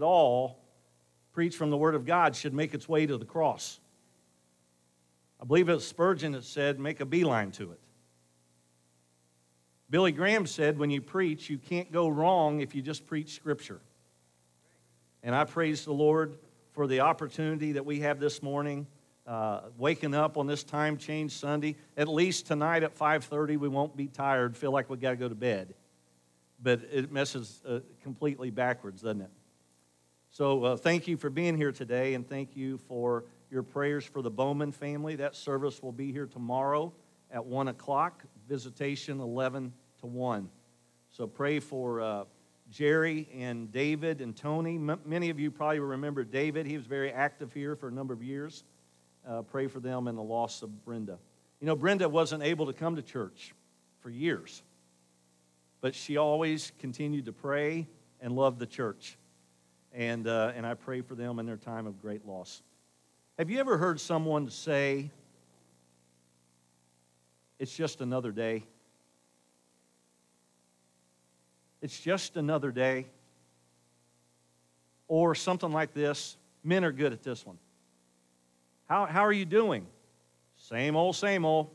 all preach from the Word of God should make its way to the cross. I believe it was Spurgeon that said, make a beeline to it. Billy Graham said, when you preach, you can't go wrong if you just preach Scripture. And I praise the Lord for the opportunity that we have this morning, uh, waking up on this time change Sunday. At least tonight at 5:30, we won't be tired, feel like we got to go to bed. But it messes uh, completely backwards, doesn't it? So uh, thank you for being here today, and thank you for your prayers for the Bowman family. That service will be here tomorrow at 1 o'clock, visitation 11 to 1. So pray for uh, Jerry and David and Tony. M- many of you probably remember David. He was very active here for a number of years. Uh, pray for them and the loss of Brenda. You know, Brenda wasn't able to come to church for years, but she always continued to pray and love the church. And, uh, and I pray for them in their time of great loss. Have you ever heard someone say, It's just another day? It's just another day. Or something like this. Men are good at this one. How, how are you doing? Same old, same old.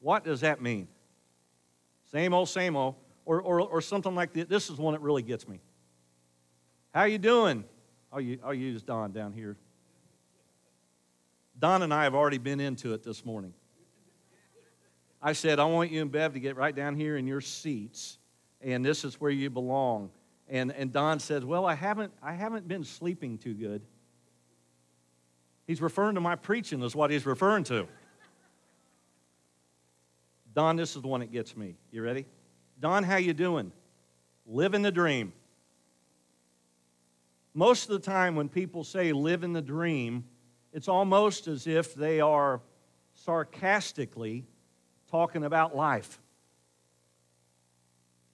What does that mean? Same old, same old. Or, or, or something like this. This is one that really gets me. How you doing? I'll, I'll use Don down here. Don and I have already been into it this morning. I said, I want you and Bev to get right down here in your seats, and this is where you belong. And, and Don says, Well, I haven't, I haven't been sleeping too good. He's referring to my preaching, is what he's referring to. Don, this is the one that gets me. You ready? Don, how you doing? Living the dream. Most of the time when people say living the dream, it's almost as if they are sarcastically talking about life.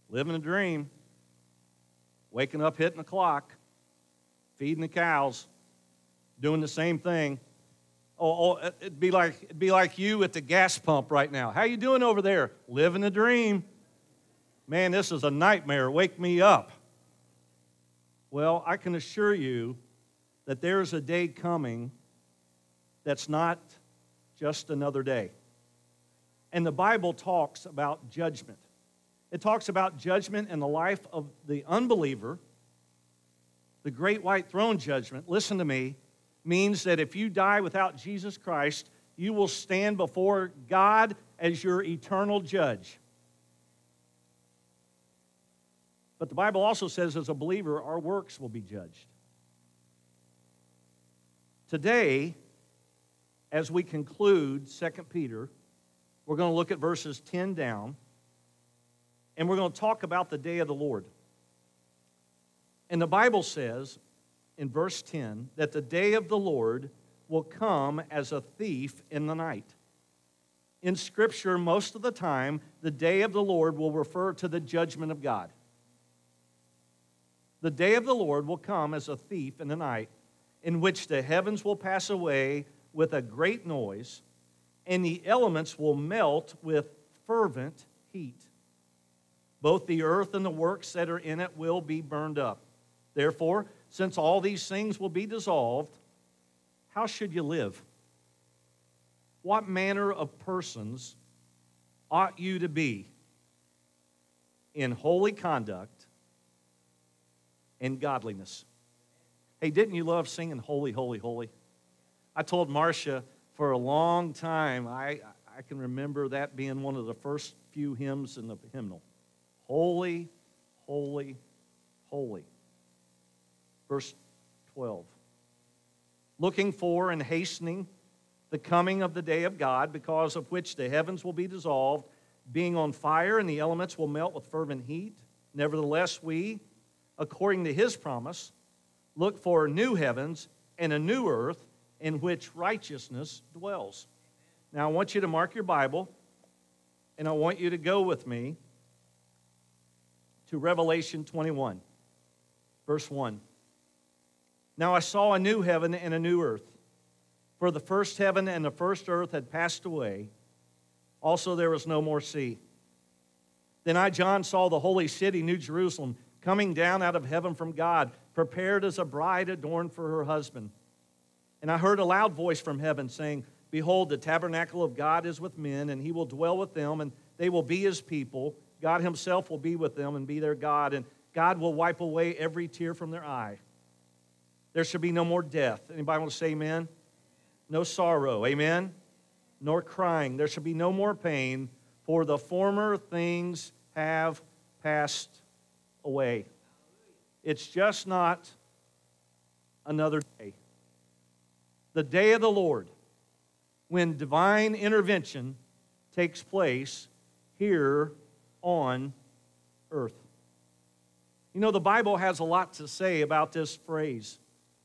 Living a dream, waking up, hitting the clock, feeding the cows, doing the same thing. Oh, oh, it'd be like it'd be like you at the gas pump right now. How you doing over there? Living a dream. Man, this is a nightmare. Wake me up. Well, I can assure you that there's a day coming that's not just another day. And the Bible talks about judgment. It talks about judgment in the life of the unbeliever. The great white throne judgment, listen to me, means that if you die without Jesus Christ, you will stand before God as your eternal judge. But the Bible also says, as a believer, our works will be judged. Today, as we conclude 2 Peter, we're going to look at verses 10 down, and we're going to talk about the day of the Lord. And the Bible says in verse 10 that the day of the Lord will come as a thief in the night. In Scripture, most of the time, the day of the Lord will refer to the judgment of God. The day of the Lord will come as a thief in the night, in which the heavens will pass away with a great noise, and the elements will melt with fervent heat. Both the earth and the works that are in it will be burned up. Therefore, since all these things will be dissolved, how should you live? What manner of persons ought you to be in holy conduct and godliness? Hey, didn't you love singing Holy, Holy, Holy? I told Marcia for a long time, I, I can remember that being one of the first few hymns in the hymnal. Holy, holy, holy. Verse 12. Looking for and hastening the coming of the day of God, because of which the heavens will be dissolved, being on fire, and the elements will melt with fervent heat. Nevertheless, we, according to his promise, look for new heavens and a new earth in which righteousness dwells. Now, I want you to mark your Bible, and I want you to go with me to Revelation 21, verse 1. Now I saw a new heaven and a new earth, for the first heaven and the first earth had passed away. Also, there was no more sea. Then I, John, saw the holy city, New Jerusalem coming down out of heaven from God, prepared as a bride adorned for her husband. And I heard a loud voice from heaven saying, Behold, the tabernacle of God is with men, and he will dwell with them, and they will be his people. God himself will be with them and be their God, and God will wipe away every tear from their eye. There shall be no more death. Anybody want to say amen? No sorrow, amen? Nor crying. There shall be no more pain, for the former things have passed away. It's just not another day. The day of the Lord, when divine intervention takes place here on earth. You know, the Bible has a lot to say about this phrase.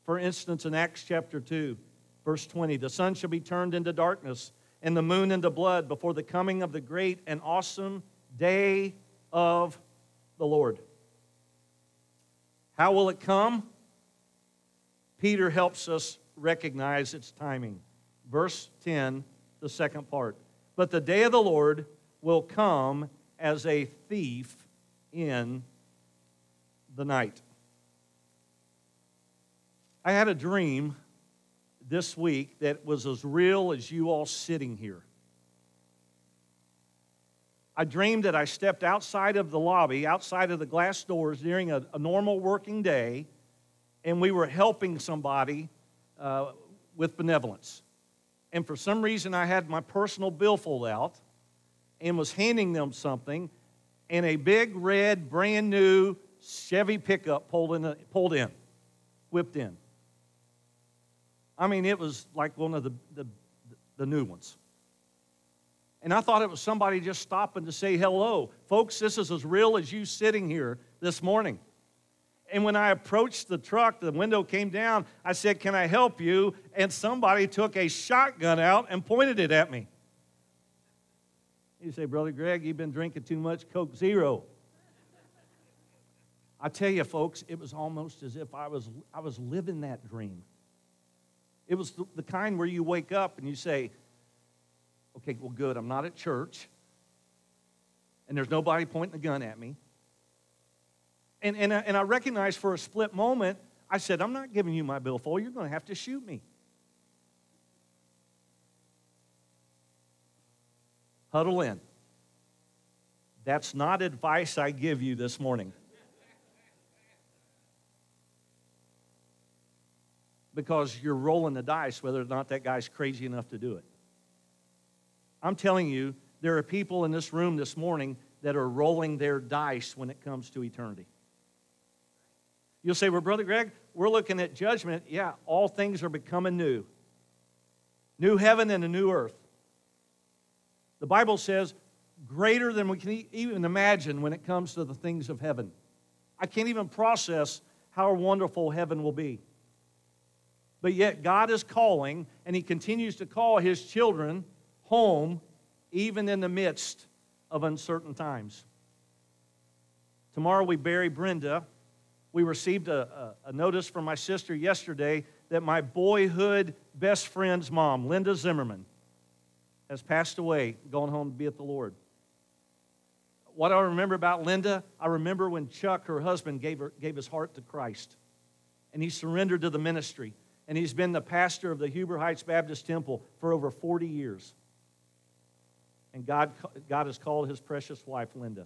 For instance, in Acts chapter 2, verse 20, the sun shall be turned into darkness and the moon into blood before the coming of the great and awesome day of the Lord. How will it come? Peter helps us recognize its timing. Verse 10, the second part. But the day of the Lord will come as a thief in the night. I had a dream this week that was as real as you all sitting here. I dreamed that I stepped outside of the lobby, outside of the glass doors during a, a normal working day, and we were helping somebody uh, with benevolence. And for some reason, I had my personal billfold out and was handing them something, and a big red, brand new Chevy pickup pulled in, pulled in whipped in. I mean, it was like one of the, the, the new ones. And I thought it was somebody just stopping to say hello. Folks, this is as real as you sitting here this morning. And when I approached the truck, the window came down. I said, Can I help you? And somebody took a shotgun out and pointed it at me. You say, Brother Greg, you've been drinking too much Coke Zero. I tell you, folks, it was almost as if I was, I was living that dream. It was the, the kind where you wake up and you say, Okay, well, good. I'm not at church. And there's nobody pointing a gun at me. And, and, I, and I recognized for a split moment, I said, I'm not giving you my billfold. You're going to have to shoot me. Huddle in. That's not advice I give you this morning. Because you're rolling the dice whether or not that guy's crazy enough to do it. I'm telling you, there are people in this room this morning that are rolling their dice when it comes to eternity. You'll say, Well, Brother Greg, we're looking at judgment. Yeah, all things are becoming new. New heaven and a new earth. The Bible says, greater than we can even imagine when it comes to the things of heaven. I can't even process how wonderful heaven will be. But yet, God is calling, and He continues to call His children home even in the midst of uncertain times. Tomorrow we bury Brenda. We received a, a, a, notice from my sister yesterday that my boyhood best friend's mom, Linda Zimmerman, has passed away, gone home to be with the Lord. What I remember about Linda, I remember when Chuck, her husband, gave, her, gave his heart to Christ and he surrendered to the ministry. And he's been the pastor of the Huber Heights Baptist Temple for over 40 years and God, God has called his precious wife, Linda.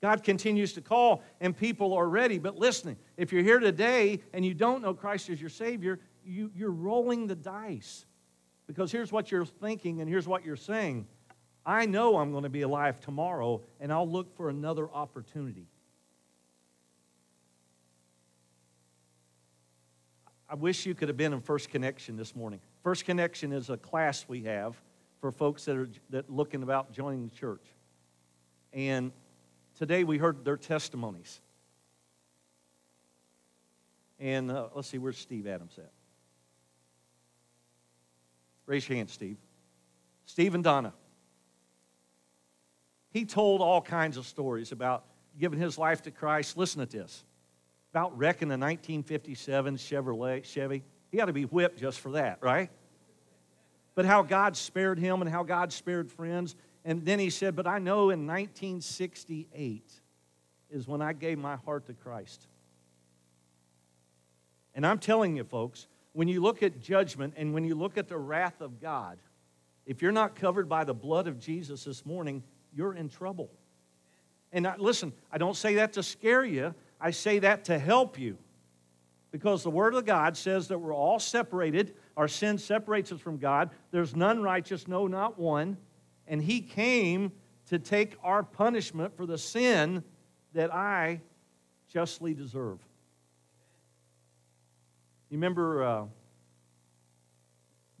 God continues to call, and people are ready. But listening, if you're here today and you don't know Christ as your Savior, you, you're rolling the dice. Because here's what you're thinking, and here's what you're saying I know I'm going to be alive tomorrow, and I'll look for another opportunity. I wish you could have been in First Connection this morning. First Connection is a class we have for folks that are that looking about joining the church. And today we heard their testimonies. And uh, let's see, where's Steve Adams at? Raise your hand, Steve. Steve and Donna. He told all kinds of stories about giving his life to Christ. Listen to this. About wrecking a 1957 Chevrolet Chevy. He ought to be whipped just for that, right? But how God spared him and how God spared friends. And then he said, But I know in 1968 is when I gave my heart to Christ. And I'm telling you, folks, when you look at judgment and when you look at the wrath of God, if you're not covered by the blood of Jesus this morning, you're in trouble. And I, listen, I don't say that to scare you, I say that to help you. Because the Word of God says that we're all separated. Our sin separates us from God. There's none righteous, no, not one. And He came to take our punishment for the sin that I justly deserve. You remember uh,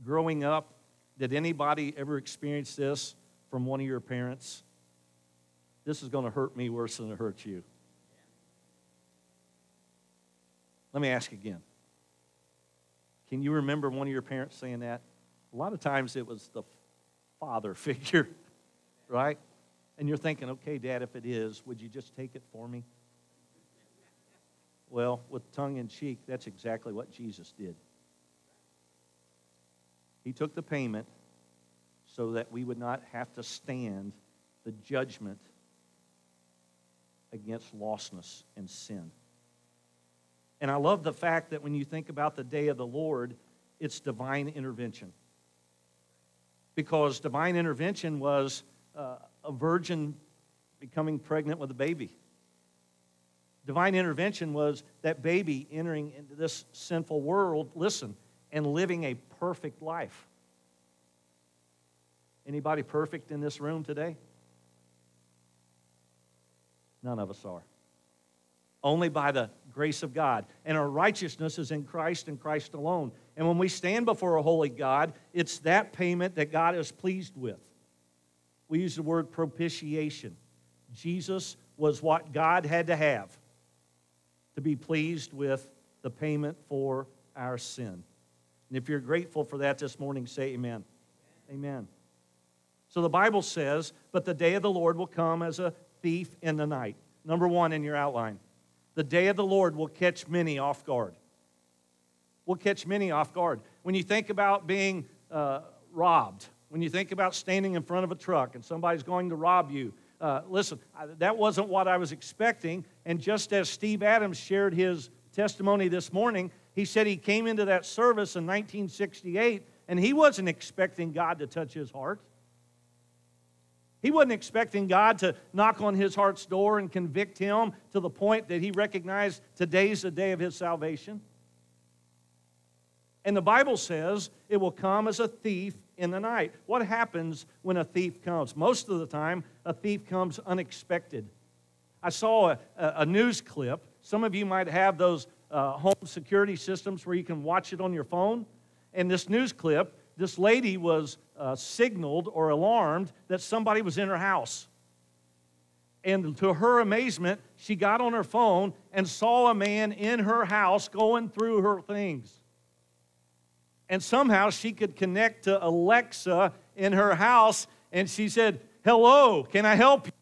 growing up, did anybody ever experience this from one of your parents? This is going to hurt me worse than it hurts you. Let me ask again. Can you remember one of your parents saying that? A lot of times it was the father figure, right? And you're thinking, okay, Dad, if it is, would you just take it for me? Well, with tongue in cheek, that's exactly what Jesus did. He took the payment so that we would not have to stand the judgment against lostness and sin. And I love the fact that when you think about the day of the Lord, it's divine intervention. Because divine intervention was uh, a virgin becoming pregnant with a baby. Divine intervention was that baby entering into this sinful world, listen, and living a perfect life. Anybody perfect in this room today? None of us are. Only by the grace of God. And our righteousness is in Christ and Christ alone. And when we stand before a holy God, it's that payment that God is pleased with. We use the word propitiation. Jesus was what God had to have to be pleased with the payment for our sin. And if you're grateful for that this morning, say amen. Amen. So the Bible says, but the day of the Lord will come as a thief in the night. Number one in your outline the day of the Lord will catch many off guard. Will catch many off guard. When you think about being uh, robbed, when you think about standing in front of a truck and somebody's going to rob you, uh, listen, that wasn't what I was expecting. And just as Steve Adams shared his testimony this morning, he said he came into that service in 1968 and he wasn't expecting God to touch his heart. He wasn't expecting God to knock on his heart's door and convict him to the point that he recognized today's the day of his salvation. And the Bible says it will come as a thief in the night. What happens when a thief comes? Most of the time, a thief comes unexpected. I saw a, a news clip. Some of you might have those uh, home security systems where you can watch it on your phone. And this news clip, this lady was uh, signaled or alarmed that somebody was in her house. And to her amazement, she got on her phone and saw a man in her house going through her things. And somehow she could connect to Alexa in her house, and she said, Hello, can I help you?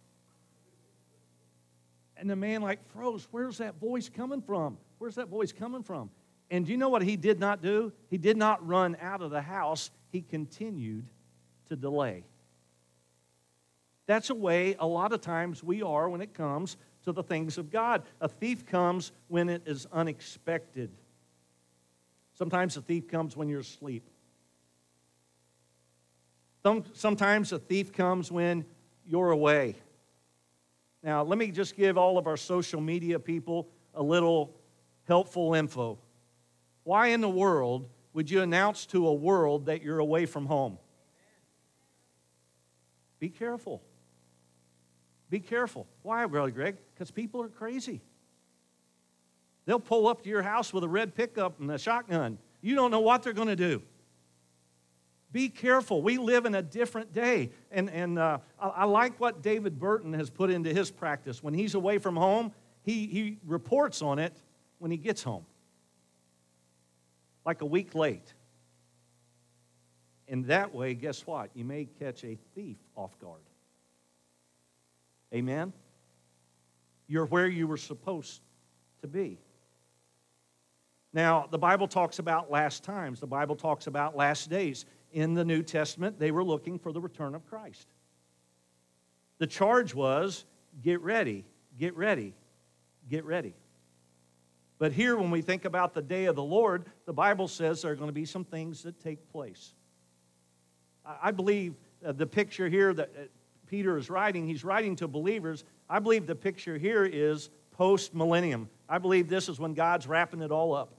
And the man, like, froze. Where's that voice coming from? Where's that voice coming from? And do you know what he did not do? He did not run out of the house he continued to delay. That's a way a lot of times we are when it comes to the things of God. A thief comes when it is unexpected. Sometimes a thief comes when you're asleep. Sometimes a thief comes when you're away. Now, let me just give all of our social media people a little helpful info. Why in the world would you announce to a world that you're away from home? Be careful. Be careful. Why, Brother Greg? Because people are crazy. They'll pull up to your house with a red pickup and a shotgun. You don't know what they're going to do. Be careful. We live in a different day. And, and uh, I, I, like what David Burton has put into his practice. When he's away from home, he, he reports on it when he gets home like a week late. And that way, guess what? You may catch a thief off guard. Amen? You're where you were supposed to be. Now, the Bible talks about last times, the Bible talks about last days. In the New Testament, they were looking for the return of Christ. The charge was get ready, get ready. get ready. But here, when we think about the day of the Lord, the Bible says there are going to be some things that take place. I believe uh, the picture here that uh, Peter is writing, he's writing to believers. I believe the picture here is post millennium. I believe this is when God's wrapping it all up.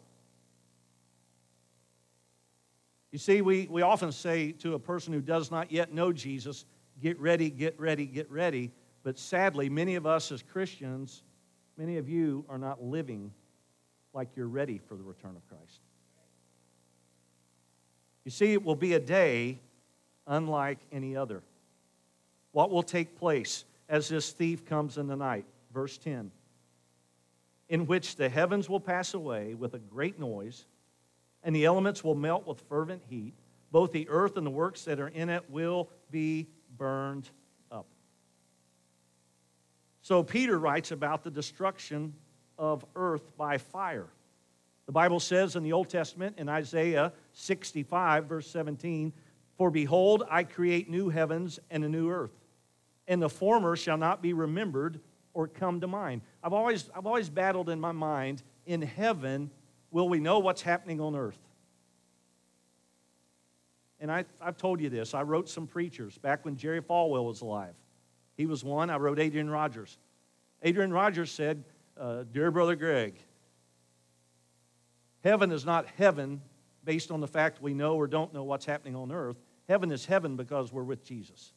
You see, we, we often say to a person who does not yet know Jesus, get ready, get ready, get ready. But sadly, many of us as Christians, many of you are not living like you're ready for the return of Christ. You see, it will be a day unlike any other. What will take place as this thief comes in the night? Verse 10 In which the heavens will pass away with a great noise, and the elements will melt with fervent heat. Both the earth and the works that are in it will be burned up. So Peter writes about the destruction of earth by fire. The Bible says in the Old Testament, in Isaiah 65, verse 17, For behold, I create new heavens and a new earth, and the former shall not be remembered or come to mind. I've always, I've always battled in my mind in heaven, will we know what's happening on earth? And I, I've told you this. I wrote some preachers back when Jerry Falwell was alive. He was one. I wrote Adrian Rogers. Adrian Rogers said, uh, Dear Brother Greg, heaven is not heaven based on the fact we know or don't know what's happening on earth. Heaven is heaven because we're with Jesus.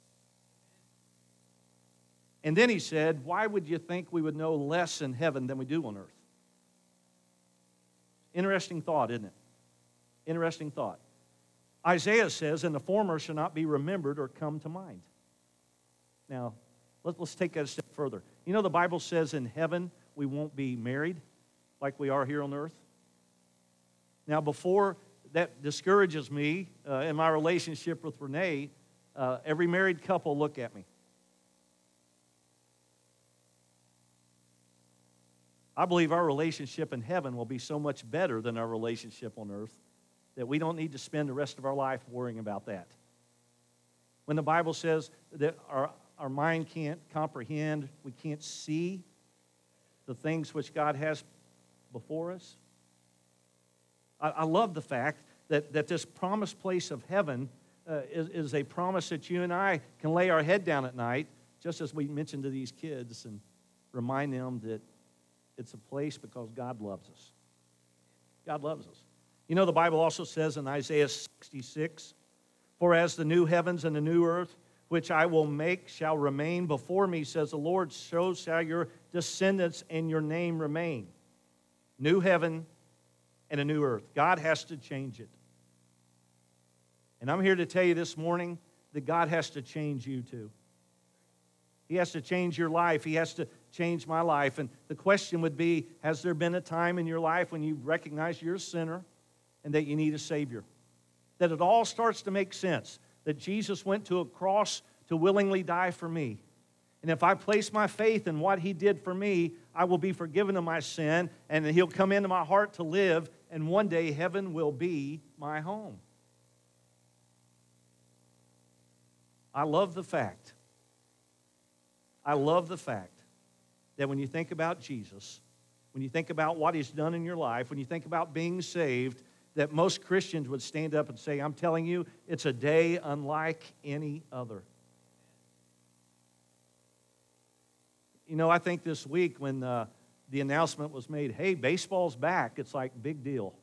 And then he said, Why would you think we would know less in heaven than we do on earth? Interesting thought, isn't it? Interesting thought. Isaiah says, and the former shall not be remembered or come to mind. Now, let, us take that a step further. You know, the Bible says in heaven we won't be married like we are here on earth. Now, before that discourages me uh, in my relationship with Renee, uh, every married couple look at me. I believe our relationship in heaven will be so much better than our relationship on earth that we don't need to spend the rest of our life worrying about that. When the Bible says that our, our mind can't comprehend, we can't see the things which God has before us. I, I love the fact that, that this promised place of heaven uh, is, is a promise that you and I can lay our head down at night, just as we mentioned to these kids, and remind them that it's a place because God loves us. God loves us. You know, the Bible also says in Isaiah 66 For as the new heavens and the new earth, which I will make, shall remain before me, says the Lord, so shall your descendants and your name remain. New heaven and a new earth. God has to change it. And I'm here to tell you this morning that God has to change you too. He has to change your life. He has to change my life. And the question would be Has there been a time in your life when you recognize you're a sinner? and that you need a Savior. That it all starts to make sense. That Jesus went to a cross to willingly die for me. And if I place my faith in what He did for me, I will be forgiven of my sin, and He'll come into my heart to live, and one day heaven will be my home. I love the fact, I love the fact that when you think about Jesus, when you think about what He's done in your life, when you think about being saved, that most Christians would stand up and say, I'm telling you, it's a day unlike any other. You know, I think this week when uh, the announcement was made, hey, baseball's back, it's like, big deal.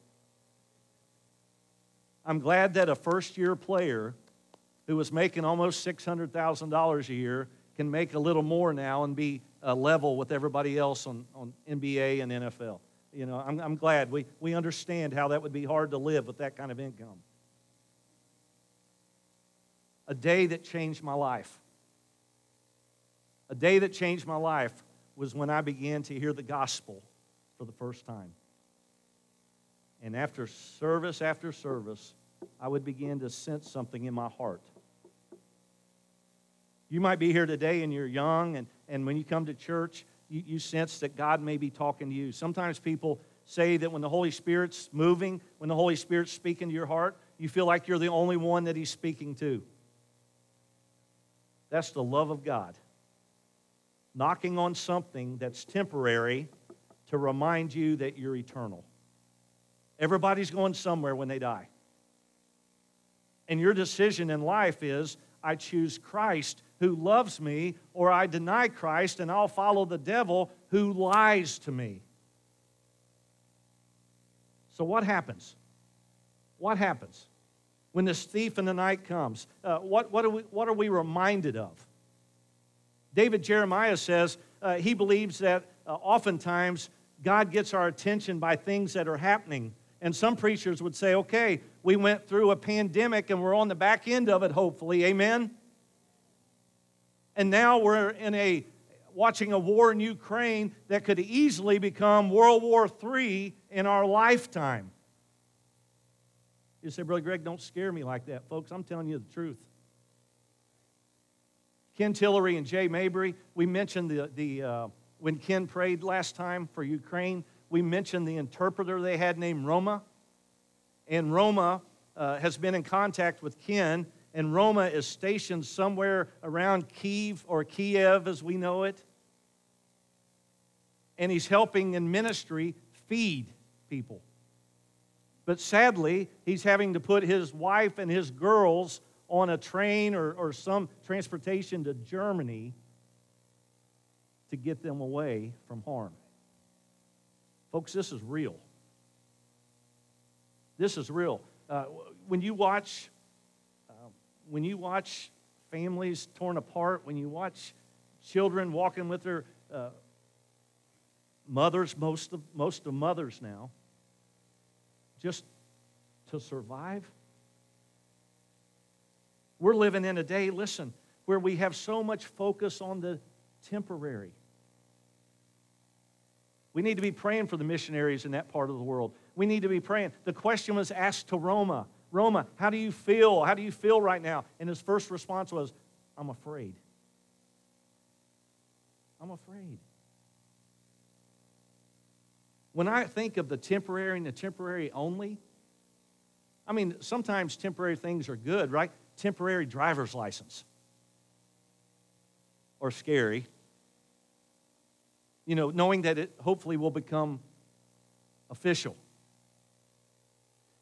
I'm glad that a first year player who was making almost $600,000 a year can make a little more now and be uh, level with everybody else on, on NBA and NFL. You know, I'm, I'm glad we, we understand how that would be hard to live with that kind of income. A day that changed my life. A day that changed my life was when I began to hear the gospel for the first time. And after service after service, I would begin to sense something in my heart. You might be here today and you're young, and, and when you come to church, you, you sense that God may be talking to you. Sometimes people say that when the Holy Spirit's moving, when the Holy Spirit's speaking to your heart, you feel like you're the only one that He's speaking to. That's the love of God. Knocking on something that's temporary to remind you that you're eternal. Everybody's going somewhere when they die. And your decision in life is I choose Christ who loves me, or I deny Christ and I'll follow the devil who lies to me. So, what happens? What happens when this thief in the night comes? Uh, what, what, are we, what are we reminded of? David Jeremiah says uh, he believes that uh, oftentimes God gets our attention by things that are happening. And some preachers would say, okay, we went through a pandemic and we're on the back end of it, hopefully. Amen? And now we're in a watching a war in Ukraine that could easily become World War III in our lifetime. You say, Brother Greg, don't scare me like that, folks. I'm telling you the truth. Ken Tillery and Jay Mabry, we mentioned the, the uh, when Ken prayed last time for Ukraine, we mentioned the interpreter they had named Roma. And Roma uh, has been in contact with Ken, and Roma is stationed somewhere around Kiev or Kiev as we know it. And he's helping in ministry feed people. But sadly, he's having to put his wife and his girls on a train or, or some transportation to Germany to get them away from harm. Folks, this is real. This is real. Uh, when you watch, uh, when you watch families torn apart, when you watch children walking with their uh, mothers, most of most of mothers now, just to survive. We're living in a day, listen, where we have so much focus on the temporary. We need to be praying for the missionaries in that part of the world. We need to be praying. The question was asked to Roma Roma, how do you feel? How do you feel right now? And his first response was, I'm afraid. I'm afraid. When I think of the temporary and the temporary only, I mean, sometimes temporary things are good, right? Temporary driver's license or scary you know, knowing that it hopefully will become official.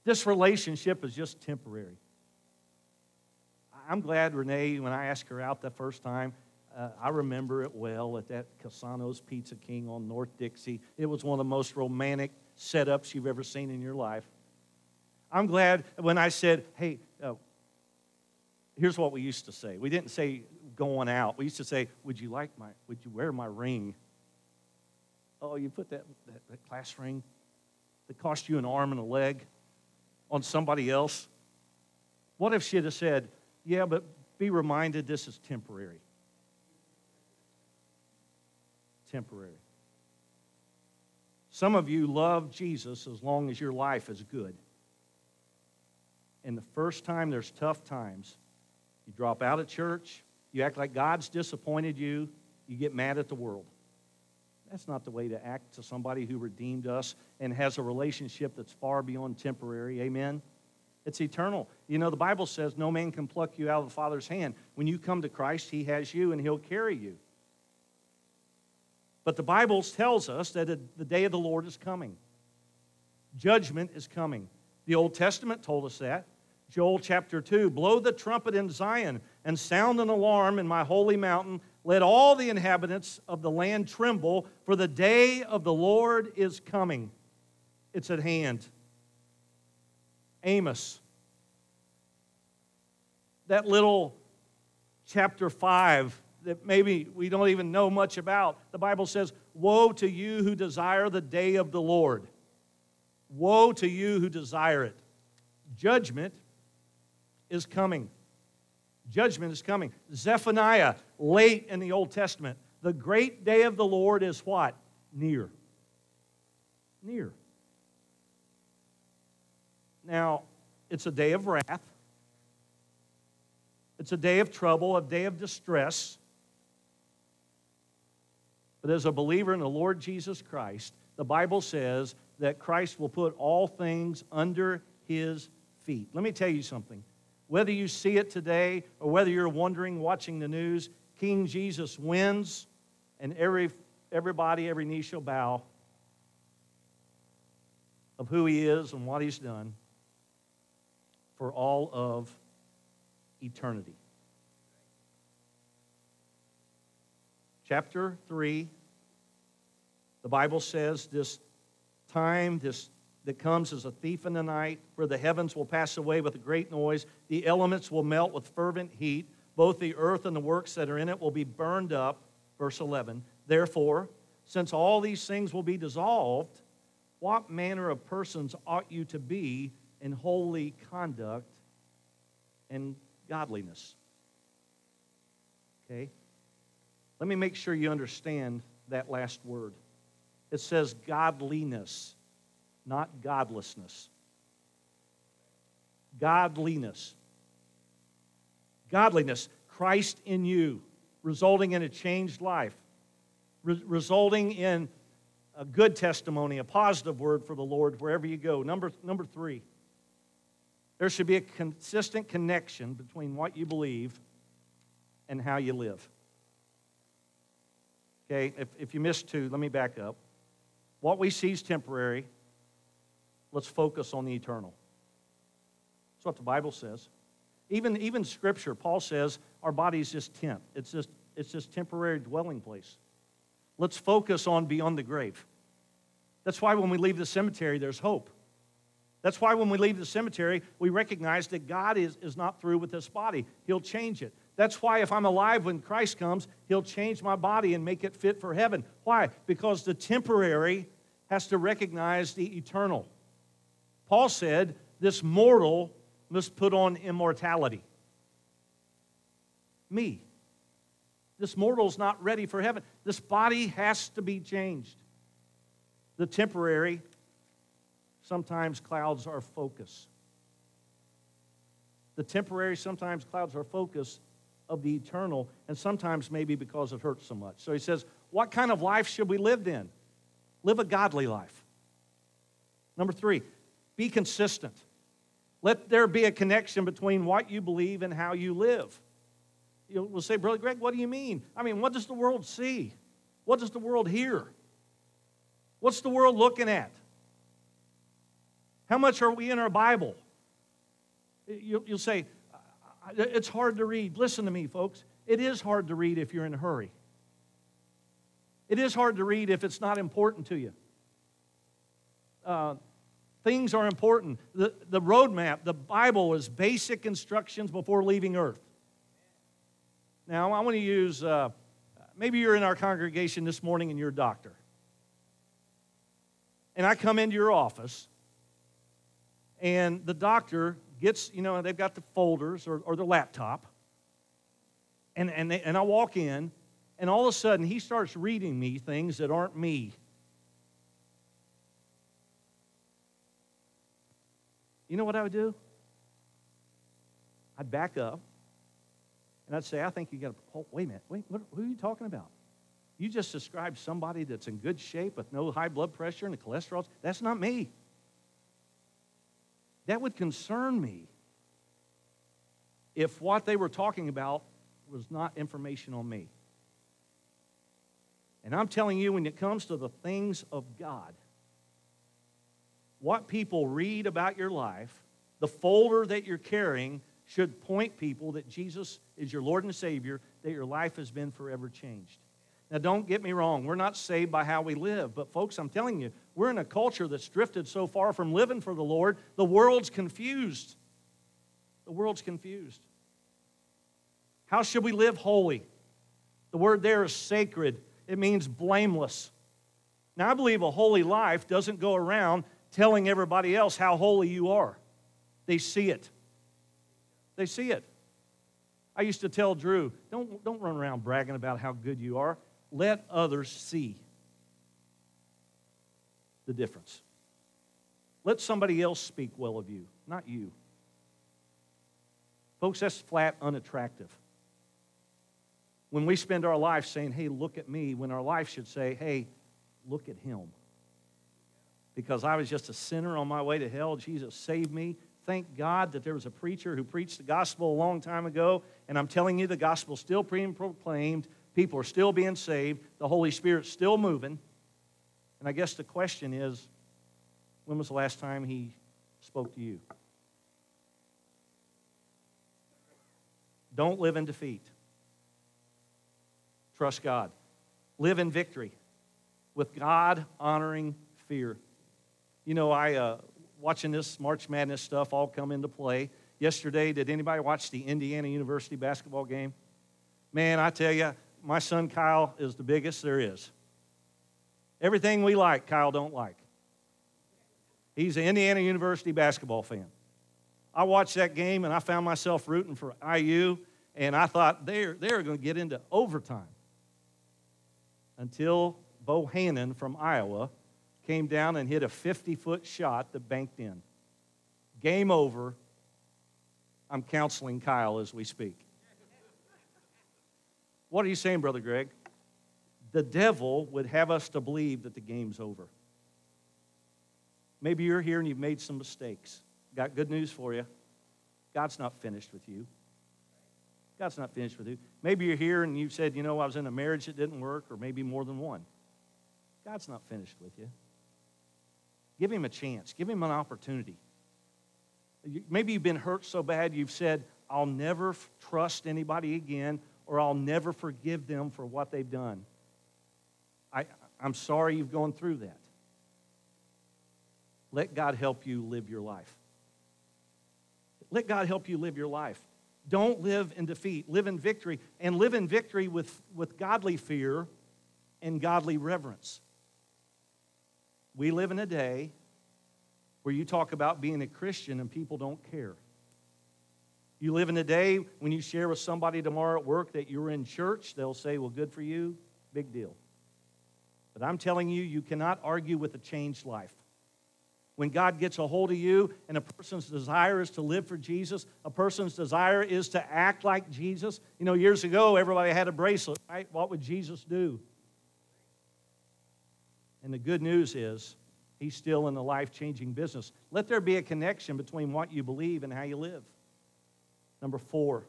This relationship is just temporary. I'm glad Renee, when I asked her out the first time, uh, I remember it well at that Cassano's Pizza King on North Dixie. It was one of the most romantic setups you've ever seen in your life. I'm glad when I said, hey, uh, here's what we used to say. We didn't say going out. We used to say, would you like my, would you wear my ring? Oh, you put that, that, that class ring that cost you an arm and a leg on somebody else? What if she'd have said, Yeah, but be reminded this is temporary? Temporary. Some of you love Jesus as long as your life is good. And the first time there's tough times, you drop out of church, you act like God's disappointed you, you get mad at the world. That's not the way to act to somebody who redeemed us and has a relationship that's far beyond temporary. Amen? It's eternal. You know, the Bible says no man can pluck you out of the Father's hand. When you come to Christ, He has you and He'll carry you. But the Bible tells us that the day of the Lord is coming. Judgment is coming. The Old Testament told us that. Joel chapter 2 Blow the trumpet in Zion and sound an alarm in my holy mountain. Let all the inhabitants of the land tremble, for the day of the Lord is coming. It's at hand. Amos. That little chapter 5 that maybe we don't even know much about. The Bible says, Woe to you who desire the day of the Lord. Woe to you who desire it. Judgment is coming. Judgment is coming. Zephaniah, late in the Old Testament, the great day of the Lord is what? Near. Near. Now, it's a day of wrath. It's a day of trouble, a day of distress. But as a believer in the Lord Jesus Christ, the Bible says that Christ will put all things under his feet. Let me tell you something. Whether you see it today or whether you're wondering watching the news, King Jesus wins, and every, everybody, every knee shall bow, of who he is and what he's done for all of eternity. Chapter 3, the Bible says this time, this that comes as a thief in the night, where the heavens will pass away with a great noise, the elements will melt with fervent heat, both the earth and the works that are in it will be burned up. Verse 11. Therefore, since all these things will be dissolved, what manner of persons ought you to be in holy conduct and godliness? Okay? Let me make sure you understand that last word. It says godliness, not godlessness. Godliness. Godliness, Christ in you, resulting in a changed life, re- resulting in a good testimony, a positive word for the Lord wherever you go. Number, number three, there should be a consistent connection between what you believe and how you live. Okay, if, if you missed two, let me back up. What we see is temporary. Let's focus on the eternal. That's what the Bible says. Even, even Scripture, Paul says our body is just tent. It's just, it's just temporary dwelling place. Let's focus on beyond the grave. That's why when we leave the cemetery, there's hope. That's why when we leave the cemetery, we recognize that God is, is not through with this body. He'll change it. That's why if I'm alive when Christ comes, He'll change my body and make it fit for heaven. Why? Because the temporary has to recognize the eternal. Paul said, This mortal must put on immortality. Me. This mortal's not ready for heaven. This body has to be changed. The temporary sometimes clouds our focus. The temporary sometimes clouds our focus of the eternal, and sometimes maybe because it hurts so much. So he says, What kind of life should we live then? Live a godly life. Number three, be consistent. Let there be a connection between what you believe and how you live. You will say, Brother Greg, what do you mean? I mean, what does the world see? What does the world hear? What's the world looking at? How much are we in our Bible? You'll say, it's hard to read. Listen to me, folks. It is hard to read if you're in a hurry. It is hard to read if it's not important to you. Uh, things are important. The, the roadmap, the Bible, is basic instructions before leaving earth. Now, I want to use uh, maybe you're in our congregation this morning and you're a doctor. And I come into your office, and the doctor gets, you know, they've got the folders or, or the laptop. And, and, they, and I walk in, and all of a sudden he starts reading me things that aren't me. You know what I would do? I'd back up and I'd say, I think you got to, oh, wait a minute, wait, what, who are you talking about? You just described somebody that's in good shape with no high blood pressure and the cholesterol. That's not me. That would concern me if what they were talking about was not information on me. And I'm telling you, when it comes to the things of God, what people read about your life, the folder that you're carrying, should point people that Jesus is your Lord and Savior, that your life has been forever changed. Now, don't get me wrong, we're not saved by how we live, but folks, I'm telling you, we're in a culture that's drifted so far from living for the Lord, the world's confused. The world's confused. How should we live holy? The word there is sacred, it means blameless. Now, I believe a holy life doesn't go around telling everybody else how holy you are, they see it. They see it. I used to tell Drew, don't, don't run around bragging about how good you are let others see the difference. Let somebody else speak well of you, not you. Folks, that's flat unattractive. When we spend our life saying, hey, look at me, when our life should say, hey, look at him. Because I was just a sinner on my way to hell, Jesus saved me. Thank God that there was a preacher who preached the gospel a long time ago, and I'm telling you, the gospel's still being proclaimed People are still being saved. The Holy Spirit's still moving. And I guess the question is When was the last time he spoke to you? Don't live in defeat. Trust God. Live in victory with God honoring fear. You know, I uh, watching this March Madness stuff all come into play. Yesterday, did anybody watch the Indiana University basketball game? Man, I tell you, my son Kyle is the biggest there is. Everything we like, Kyle don't like. He's an Indiana University basketball fan. I watched that game and I found myself rooting for IU, and I thought they're, they're going to get into overtime. Until Bohannon from Iowa came down and hit a 50 foot shot that banked in. Game over. I'm counseling Kyle as we speak. What are you saying, Brother Greg? The devil would have us to believe that the game's over. Maybe you're here and you've made some mistakes. Got good news for you. God's not finished with you. God's not finished with you. Maybe you're here and you've said, you know, I was in a marriage that didn't work, or maybe more than one. God's not finished with you. Give him a chance, give him an opportunity. Maybe you've been hurt so bad you've said, I'll never trust anybody again, or I'll never forgive them for what they've done. I, I'm sorry you've gone through that. Let God help you live your life. Let God help you live your life. Don't live in defeat, live in victory, and live in victory with, with godly fear and godly reverence. We live in a day where you talk about being a Christian and people don't care. You live in a day when you share with somebody tomorrow at work that you're in church, they'll say, Well, good for you, big deal. But I'm telling you, you cannot argue with a changed life. When God gets a hold of you and a person's desire is to live for Jesus, a person's desire is to act like Jesus. You know, years ago, everybody had a bracelet, right? What would Jesus do? And the good news is, he's still in the life changing business. Let there be a connection between what you believe and how you live. Number four,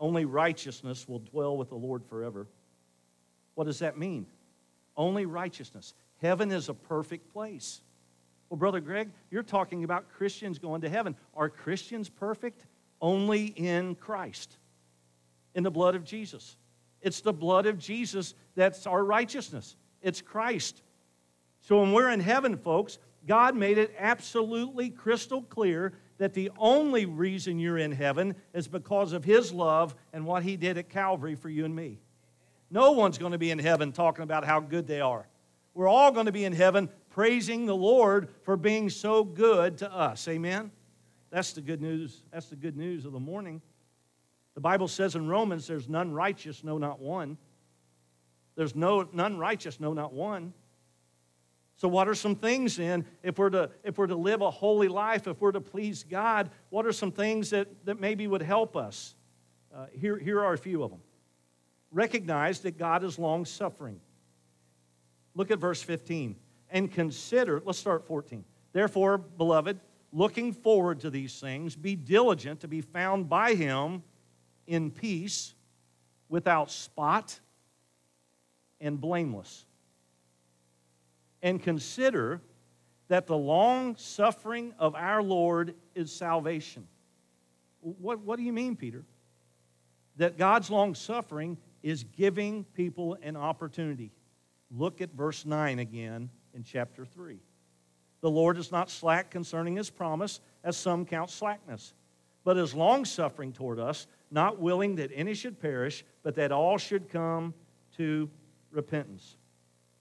only righteousness will dwell with the Lord forever. What does that mean? Only righteousness. Heaven is a perfect place. Well, Brother Greg, you're talking about Christians going to heaven. Are Christians perfect? Only in Christ, in the blood of Jesus. It's the blood of Jesus that's our righteousness. It's Christ. So when we're in heaven, folks, God made it absolutely crystal clear that the only reason you're in heaven is because of His love and what He did at Calvary for you and me. No one's going to be in heaven talking about how good they are. We're all going to be in heaven praising the Lord for being so good to us. Amen? That's the good news. That's the good news of the morning. The Bible says in Romans, there's none righteous, no, not one. There's no, none righteous, no, not one. So, what are some things then, if we're, to, if we're to live a holy life, if we're to please God, what are some things that, that maybe would help us? Uh, here, here are a few of them. Recognize that God is long suffering. Look at verse 15. And consider, let's start 14. Therefore, beloved, looking forward to these things, be diligent to be found by Him in peace, without spot and blameless. And consider that the long suffering of our Lord is salvation. What, what do you mean, Peter? That God's long suffering is giving people an opportunity. Look at verse 9 again in chapter 3. The Lord is not slack concerning his promise, as some count slackness, but is long suffering toward us, not willing that any should perish, but that all should come to repentance.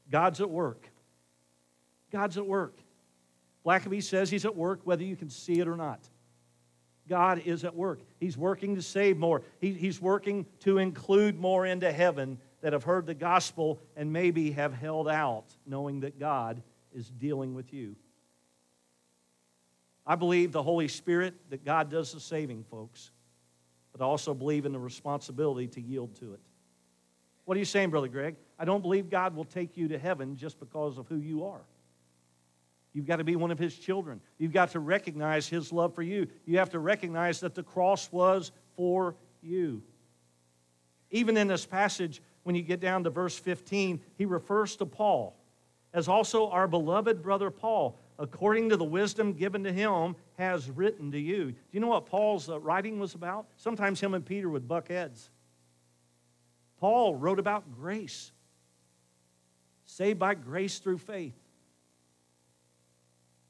God's at work. God's at work. Blackaby says he's at work whether you can see it or not. God is at work. He's working to save more. He, he's working to include more into heaven that have heard the gospel and maybe have held out knowing that God is dealing with you. I believe the Holy Spirit, that God does the saving, folks, but I also believe in the responsibility to yield to it. What are you saying, Brother Greg? I don't believe God will take you to heaven just because of who you are. You've got to be one of His children. You've got to recognize His love for you. You have to recognize that the cross was for you. Even in this passage, when you get down to verse 15, he refers to Paul as also our beloved brother Paul, according to the wisdom given to him, has written to you. Do you know what Paul's uh, writing was about? Sometimes him and Peter would buck heads. Paul wrote about grace, saved by grace through faith.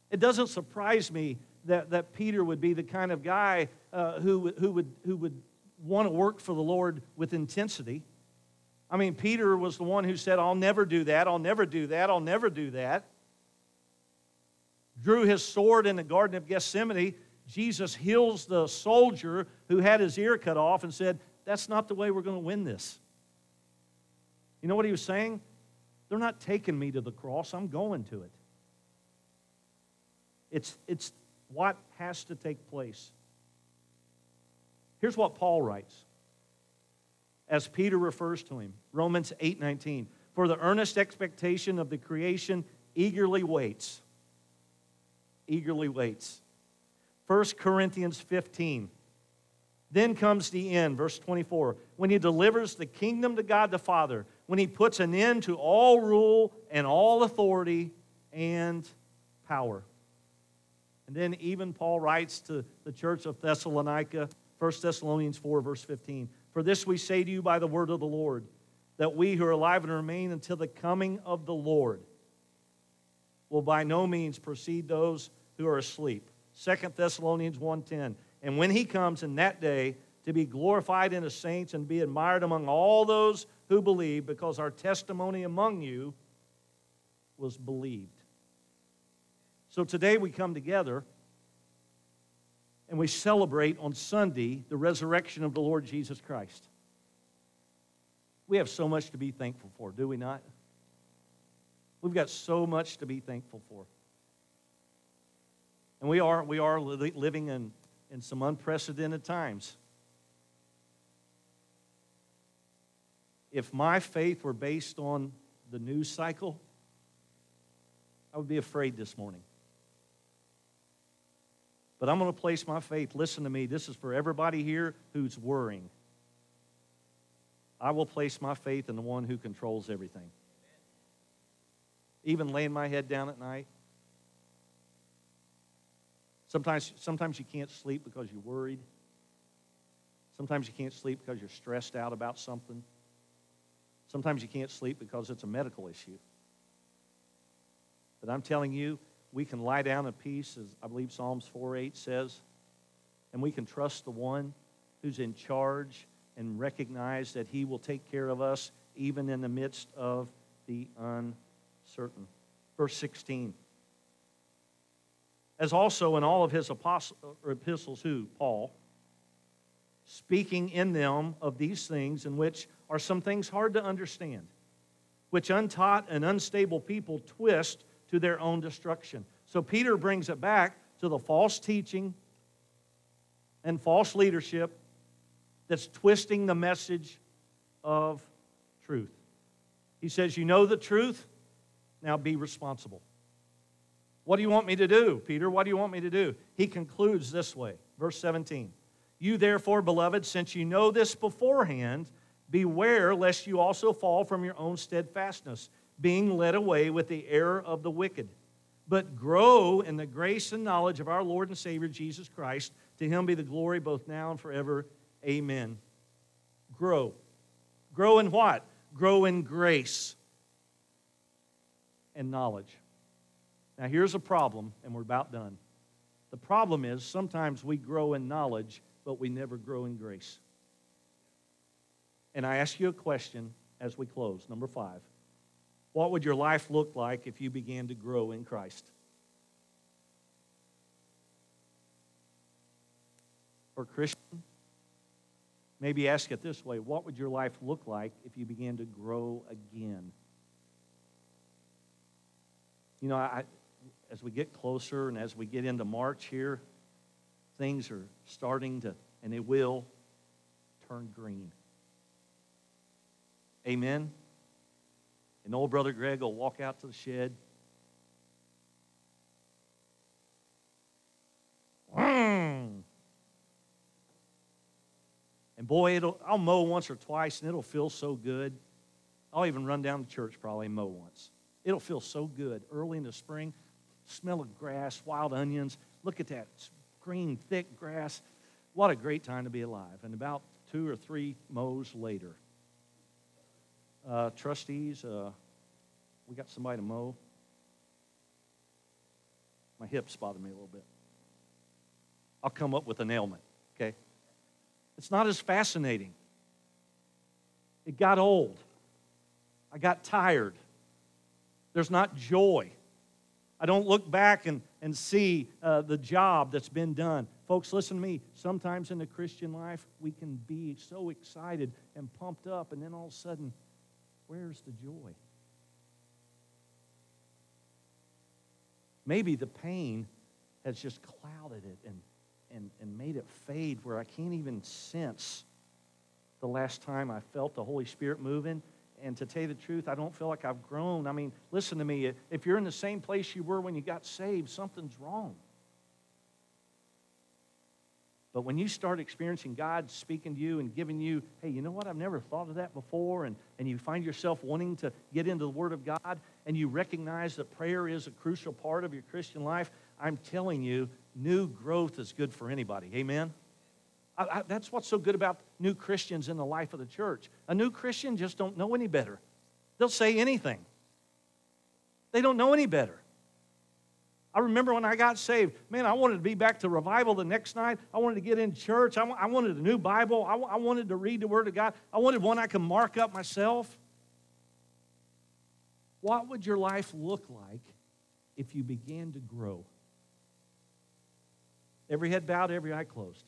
It doesn't surprise me that, that Peter would be the kind of guy uh, who, who, would, who would want to work for the Lord with intensity. I mean, Peter was the one who said, I'll never do that, I'll never do that, I'll never do that. Drew his sword in the Garden of Gethsemane. Jesus heals the soldier who had his ear cut off and said, That's not the way we're going to win this. You know what he was saying? They're not taking me to the cross, I'm going to it. It's, it's what has to take place. Here's what Paul writes as Peter refers to him Romans 8 19. For the earnest expectation of the creation eagerly waits. Eagerly waits. 1 Corinthians 15. Then comes the end, verse 24, when he delivers the kingdom to God the Father, when he puts an end to all rule and all authority and power. And then even Paul writes to the church of Thessalonica, 1 Thessalonians 4, verse 15 For this we say to you by the word of the Lord, that we who are alive and remain until the coming of the Lord will by no means precede those who are asleep. 2 Thessalonians 1:10 And when he comes in that day to be glorified in the saints and be admired among all those who believe because our testimony among you was believed. So today we come together and we celebrate on Sunday the resurrection of the Lord Jesus Christ. We have so much to be thankful for, do we not? We've got so much to be thankful for. And we are, we are living in, in some unprecedented times. If my faith were based on the news cycle, I would be afraid this morning. But I'm going to place my faith, listen to me, this is for everybody here who's worrying. I will place my faith in the one who controls everything. Even laying my head down at night. Sometimes, sometimes you can't sleep because you're worried. Sometimes you can't sleep because you're stressed out about something. Sometimes you can't sleep because it's a medical issue. But I'm telling you, we can lie down in peace, as I believe Psalms 4 8 says, and we can trust the one who's in charge and recognize that he will take care of us even in the midst of the uncertain. Verse 16. As also in all of his apostle, epistles, who? Paul, speaking in them of these things, in which are some things hard to understand, which untaught and unstable people twist to their own destruction. So Peter brings it back to the false teaching and false leadership that's twisting the message of truth. He says, You know the truth, now be responsible. What do you want me to do, Peter? What do you want me to do? He concludes this way, verse 17. You therefore, beloved, since you know this beforehand, beware lest you also fall from your own steadfastness being led away with the error of the wicked, but grow in the grace and knowledge of our Lord and Savior Jesus Christ. To him be the glory both now and forever. Amen. Grow. Grow in what? Grow in grace and knowledge. Now, here's a problem, and we're about done. The problem is sometimes we grow in knowledge, but we never grow in grace. And I ask you a question as we close. Number five. What would your life look like if you began to grow in Christ? Or Christian, maybe ask it this way What would your life look like if you began to grow again? You know, I, as we get closer and as we get into March here, things are starting to, and they will, turn green. Amen. And old brother Greg will walk out to the shed. And boy, it'll, I'll mow once or twice and it'll feel so good. I'll even run down to church probably and mow once. It'll feel so good early in the spring. smell of grass, wild onions. Look at that green, thick grass. What a great time to be alive. And about two or three mows later, uh, trustees, uh, we got somebody to mow. My hips bother me a little bit. I'll come up with an ailment, okay? It's not as fascinating. It got old. I got tired. There's not joy. I don't look back and, and see uh, the job that's been done. Folks, listen to me. Sometimes in the Christian life, we can be so excited and pumped up, and then all of a sudden, where's the joy? Maybe the pain has just clouded it and, and, and made it fade where I can't even sense the last time I felt the Holy Spirit moving and to tell you the truth, I don't feel like I've grown. I mean, listen to me. If you're in the same place you were when you got saved, something's wrong. But when you start experiencing God speaking to you and giving you, hey, you know what? I've never thought of that before, and, and you find yourself wanting to get into the Word of God, and you recognize that prayer is a crucial part of your Christian life, I'm telling you, new growth is good for anybody. Amen? I, I, that's what's so good about new Christians in the life of the church. A new Christian just don't know any better. They'll say anything. They don't know any better. I remember when I got saved, man, I wanted to be back to revival the next night. I wanted to get in church. I, wanted a new Bible. I wanted to read the Word of God. I wanted one I could mark up myself. What would your life look like if you began to grow? Every head bowed, every eye closed.